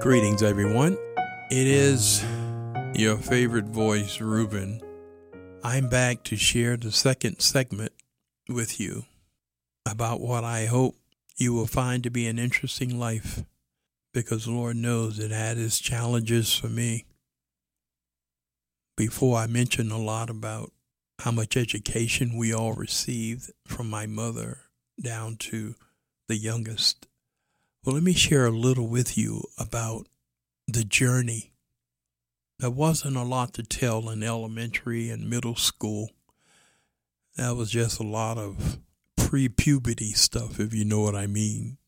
Greetings, everyone. It is your favorite voice, Ruben. I'm back to share the second segment with you about what I hope you will find to be an interesting life because Lord knows it had its challenges for me. Before I mention a lot about how much education we all received from my mother down to the youngest well, let me share a little with you about the journey. There wasn't a lot to tell in elementary and middle school. That was just a lot of pre puberty stuff, if you know what I mean.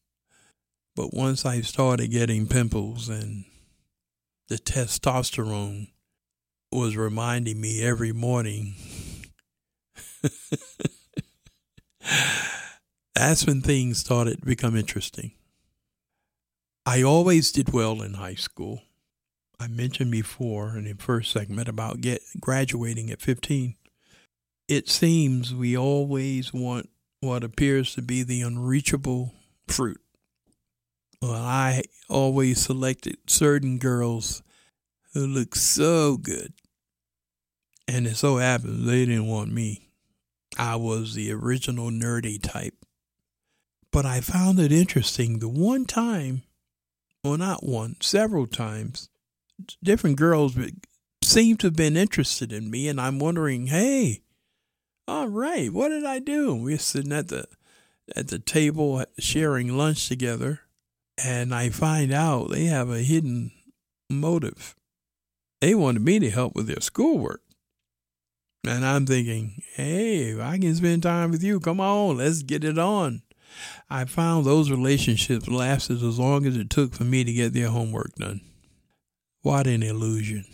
But once I started getting pimples and the testosterone was reminding me every morning, that's when things started to become interesting. I always did well in high school. I mentioned before in the first segment about get graduating at 15. It seems we always want what appears to be the unreachable fruit. Well, I always selected certain girls who looked so good. And it so happened they didn't want me. I was the original nerdy type. But I found it interesting the one time well, not one, several times, different girls seem to have been interested in me, and I'm wondering, hey, all right, what did I do? We're sitting at the at the table uh, sharing lunch together, and I find out they have a hidden motive. They wanted me to help with their schoolwork. And I'm thinking, hey, I can spend time with you. Come on, let's get it on. I found those relationships lasted as long as it took for me to get their homework done. What an illusion.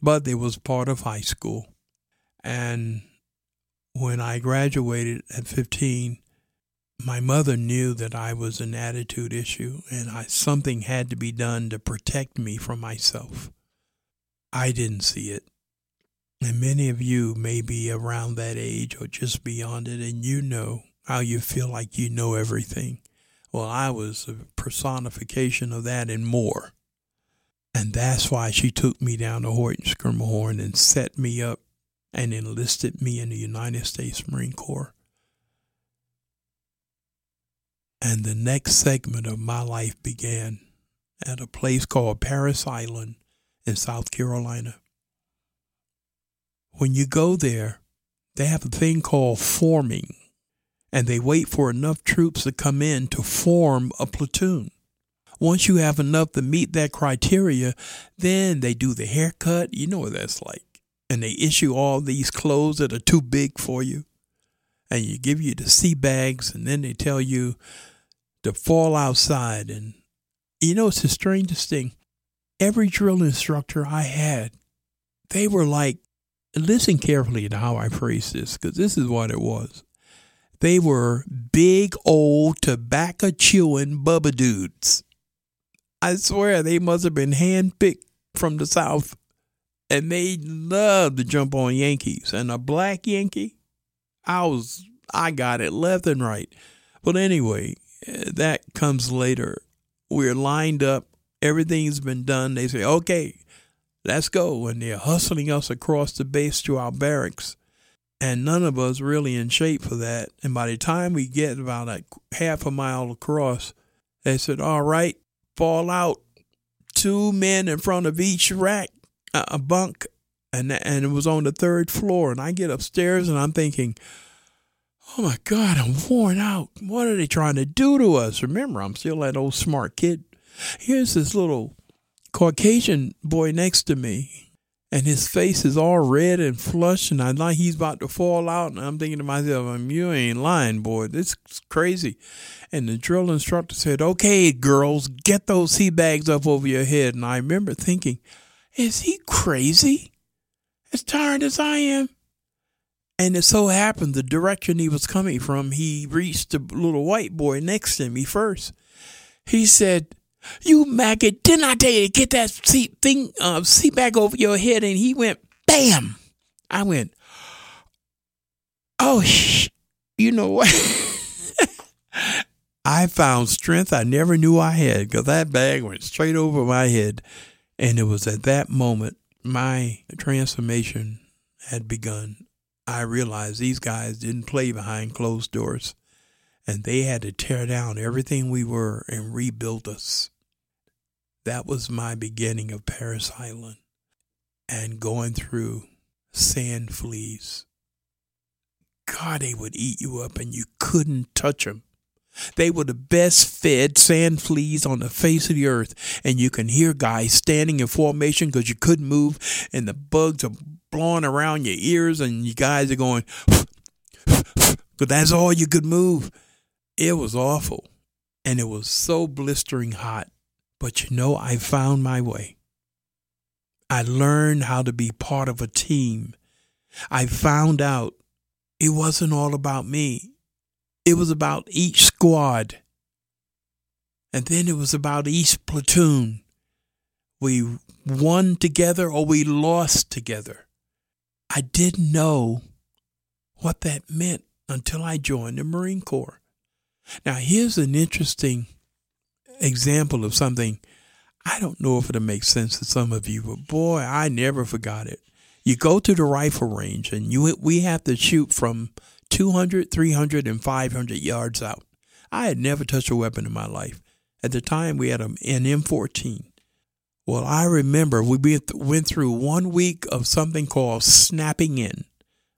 But it was part of high school. And when I graduated at 15, my mother knew that I was an attitude issue and I, something had to be done to protect me from myself. I didn't see it. And many of you may be around that age or just beyond it, and you know how you feel like you know everything. Well, I was a personification of that and more. And that's why she took me down to Horton Schermerhorn and set me up and enlisted me in the United States Marine Corps. And the next segment of my life began at a place called Parris Island in South Carolina. When you go there, they have a thing called forming and they wait for enough troops to come in to form a platoon. Once you have enough to meet that criteria, then they do the haircut. You know what that's like. And they issue all these clothes that are too big for you. And you give you the sea bags, and then they tell you to fall outside. And you know, it's the strangest thing. Every drill instructor I had, they were like, listen carefully to how I phrase this, because this is what it was. They were big old tobacco chewing bubba dudes. I swear they must have been handpicked from the South. And they loved to jump on Yankees. And a black Yankee, I was I got it left and right. But anyway, eh, that comes later. We're lined up, everything's been done. They say, okay, let's go. And they're hustling us across the base to our barracks and none of us really in shape for that. And by the time we get about a half a mile across, they said, "All right, fall out." Two men in front of each rack, a bunk, and and it was on the third floor. And I get upstairs and I'm thinking, "Oh my God, I'm worn out. What are they trying to do to us?" Remember, I'm still that old smart kid. Here's this little Caucasian boy next to me and his face is all red and flushed, and I like he's about to fall out. And I'm thinking to myself, um, "You ain't lying, boy. This is crazy." And the drill instructor said, "Okay, girls, get those sea bags up over your head." And I remember thinking, "Is he crazy? As tired as I am." And it so happened the direction he was coming from, he reached the little white boy next to me first. He said, you maggot, didn't I tell you to get that seat thing uh, seat back over your head? And he went, bam. I went, oh, sh-. you know what? I found strength I never knew I had because that bag went straight over my head. And it was at that moment my transformation had begun. I realized these guys didn't play behind closed doors and they had to tear down everything we were and rebuild us. That was my beginning of Parris Island and going through sand fleas. God, they would eat you up and you couldn't touch them. They were the best fed sand fleas on the face of the earth. And you can hear guys standing in formation because you couldn't move, and the bugs are blowing around your ears, and you guys are going, but that's all you could move. It was awful. And it was so blistering hot. But you know, I found my way. I learned how to be part of a team. I found out it wasn't all about me. It was about each squad. And then it was about each platoon. We won together or we lost together. I didn't know what that meant until I joined the Marine Corps. Now, here's an interesting example of something. I don't know if it'll make sense to some of you, but boy, I never forgot it. You go to the rifle range and you we have to shoot from 200, 300, and 500 yards out. I had never touched a weapon in my life. At the time, we had an M14. Well, I remember we went through one week of something called snapping in.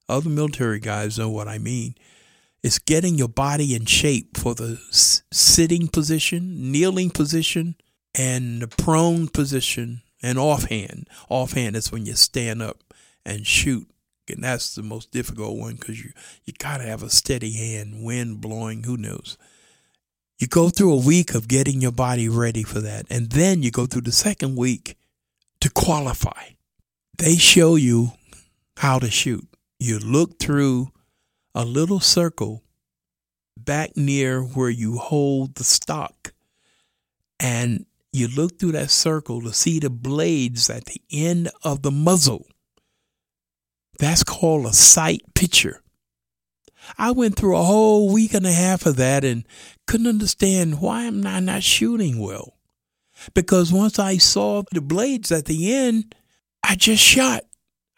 Other military guys know what I mean. It's getting your body in shape for the sitting position, kneeling position, and the prone position, and offhand. Offhand is when you stand up and shoot and that's the most difficult one because you you gotta have a steady hand, wind blowing, who knows. You go through a week of getting your body ready for that, and then you go through the second week to qualify. They show you how to shoot. You look through a little circle back near where you hold the stock, and you look through that circle to see the blades at the end of the muzzle that's called a sight picture. I went through a whole week and a half of that and couldn't understand why am I not shooting well. Because once I saw the blades at the end, I just shot.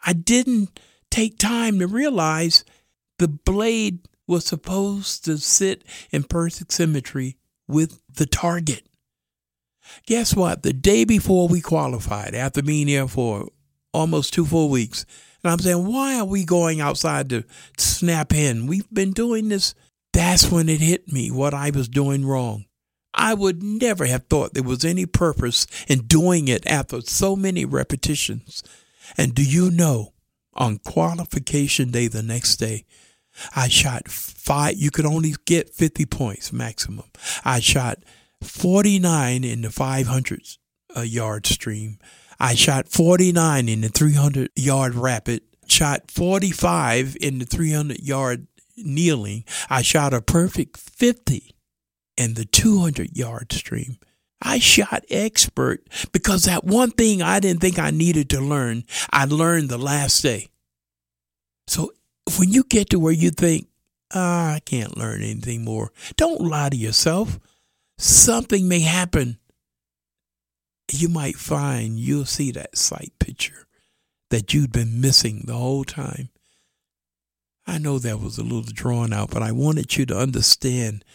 I didn't take time to realize the blade was supposed to sit in perfect symmetry with the target. Guess what? The day before we qualified, after being there for almost two full weeks, and I'm saying, why are we going outside to snap in? We've been doing this. That's when it hit me what I was doing wrong. I would never have thought there was any purpose in doing it after so many repetitions. And do you know, on qualification day the next day, I shot five, you could only get 50 points maximum. I shot 49 in the 500 uh, yard stream. I shot 49 in the 300 yard rapid, shot 45 in the 300 yard kneeling. I shot a perfect 50 in the 200 yard stream. I shot expert because that one thing I didn't think I needed to learn, I learned the last day. So when you get to where you think, ah, I can't learn anything more, don't lie to yourself. Something may happen you might find you'll see that sight picture that you'd been missing the whole time. I know that was a little drawn out, but I wanted you to understand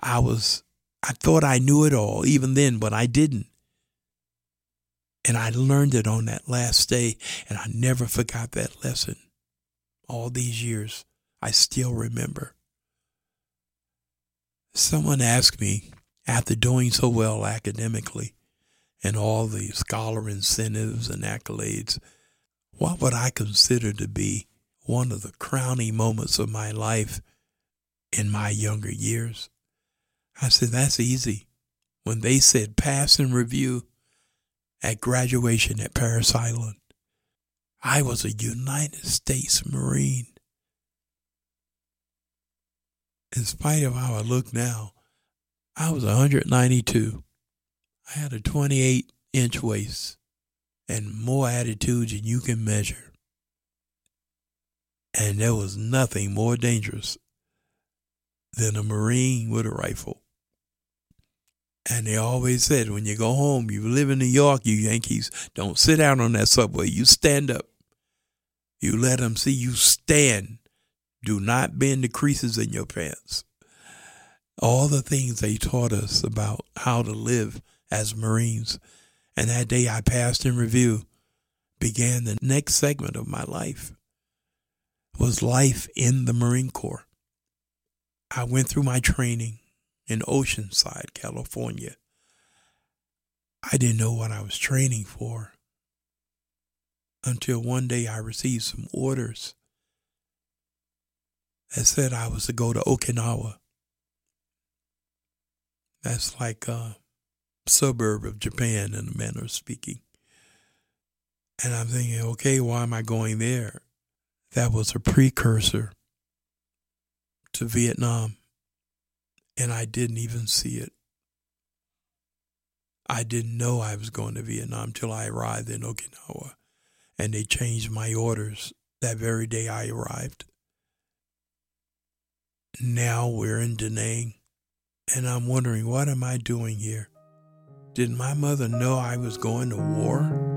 I was, I thought I knew it all even then, but I didn't. And I learned it on that last day, and I never forgot that lesson. All these years, I still remember. Someone asked me, after doing so well academically, and all the scholar incentives and accolades, what would I consider to be one of the crowning moments of my life in my younger years? I said, that's easy. When they said pass and review at graduation at Parris Island, I was a United States Marine. In spite of how I look now, I was 192. I had a 28 inch waist and more attitude than you can measure. And there was nothing more dangerous than a Marine with a rifle. And they always said, when you go home, you live in New York, you Yankees, don't sit down on that subway. You stand up. You let them see you stand. Do not bend the creases in your pants. All the things they taught us about how to live as Marines. And that day I passed in review began the next segment of my life was life in the Marine Corps. I went through my training in Oceanside, California. I didn't know what I was training for until one day I received some orders that said I was to go to Okinawa. That's like a suburb of Japan in a manner of speaking. And I'm thinking, okay, why am I going there? That was a precursor to Vietnam. And I didn't even see it. I didn't know I was going to Vietnam till I arrived in Okinawa. And they changed my orders that very day I arrived. Now we're in Da Nang. And I'm wondering, what am I doing here? Did my mother know I was going to war?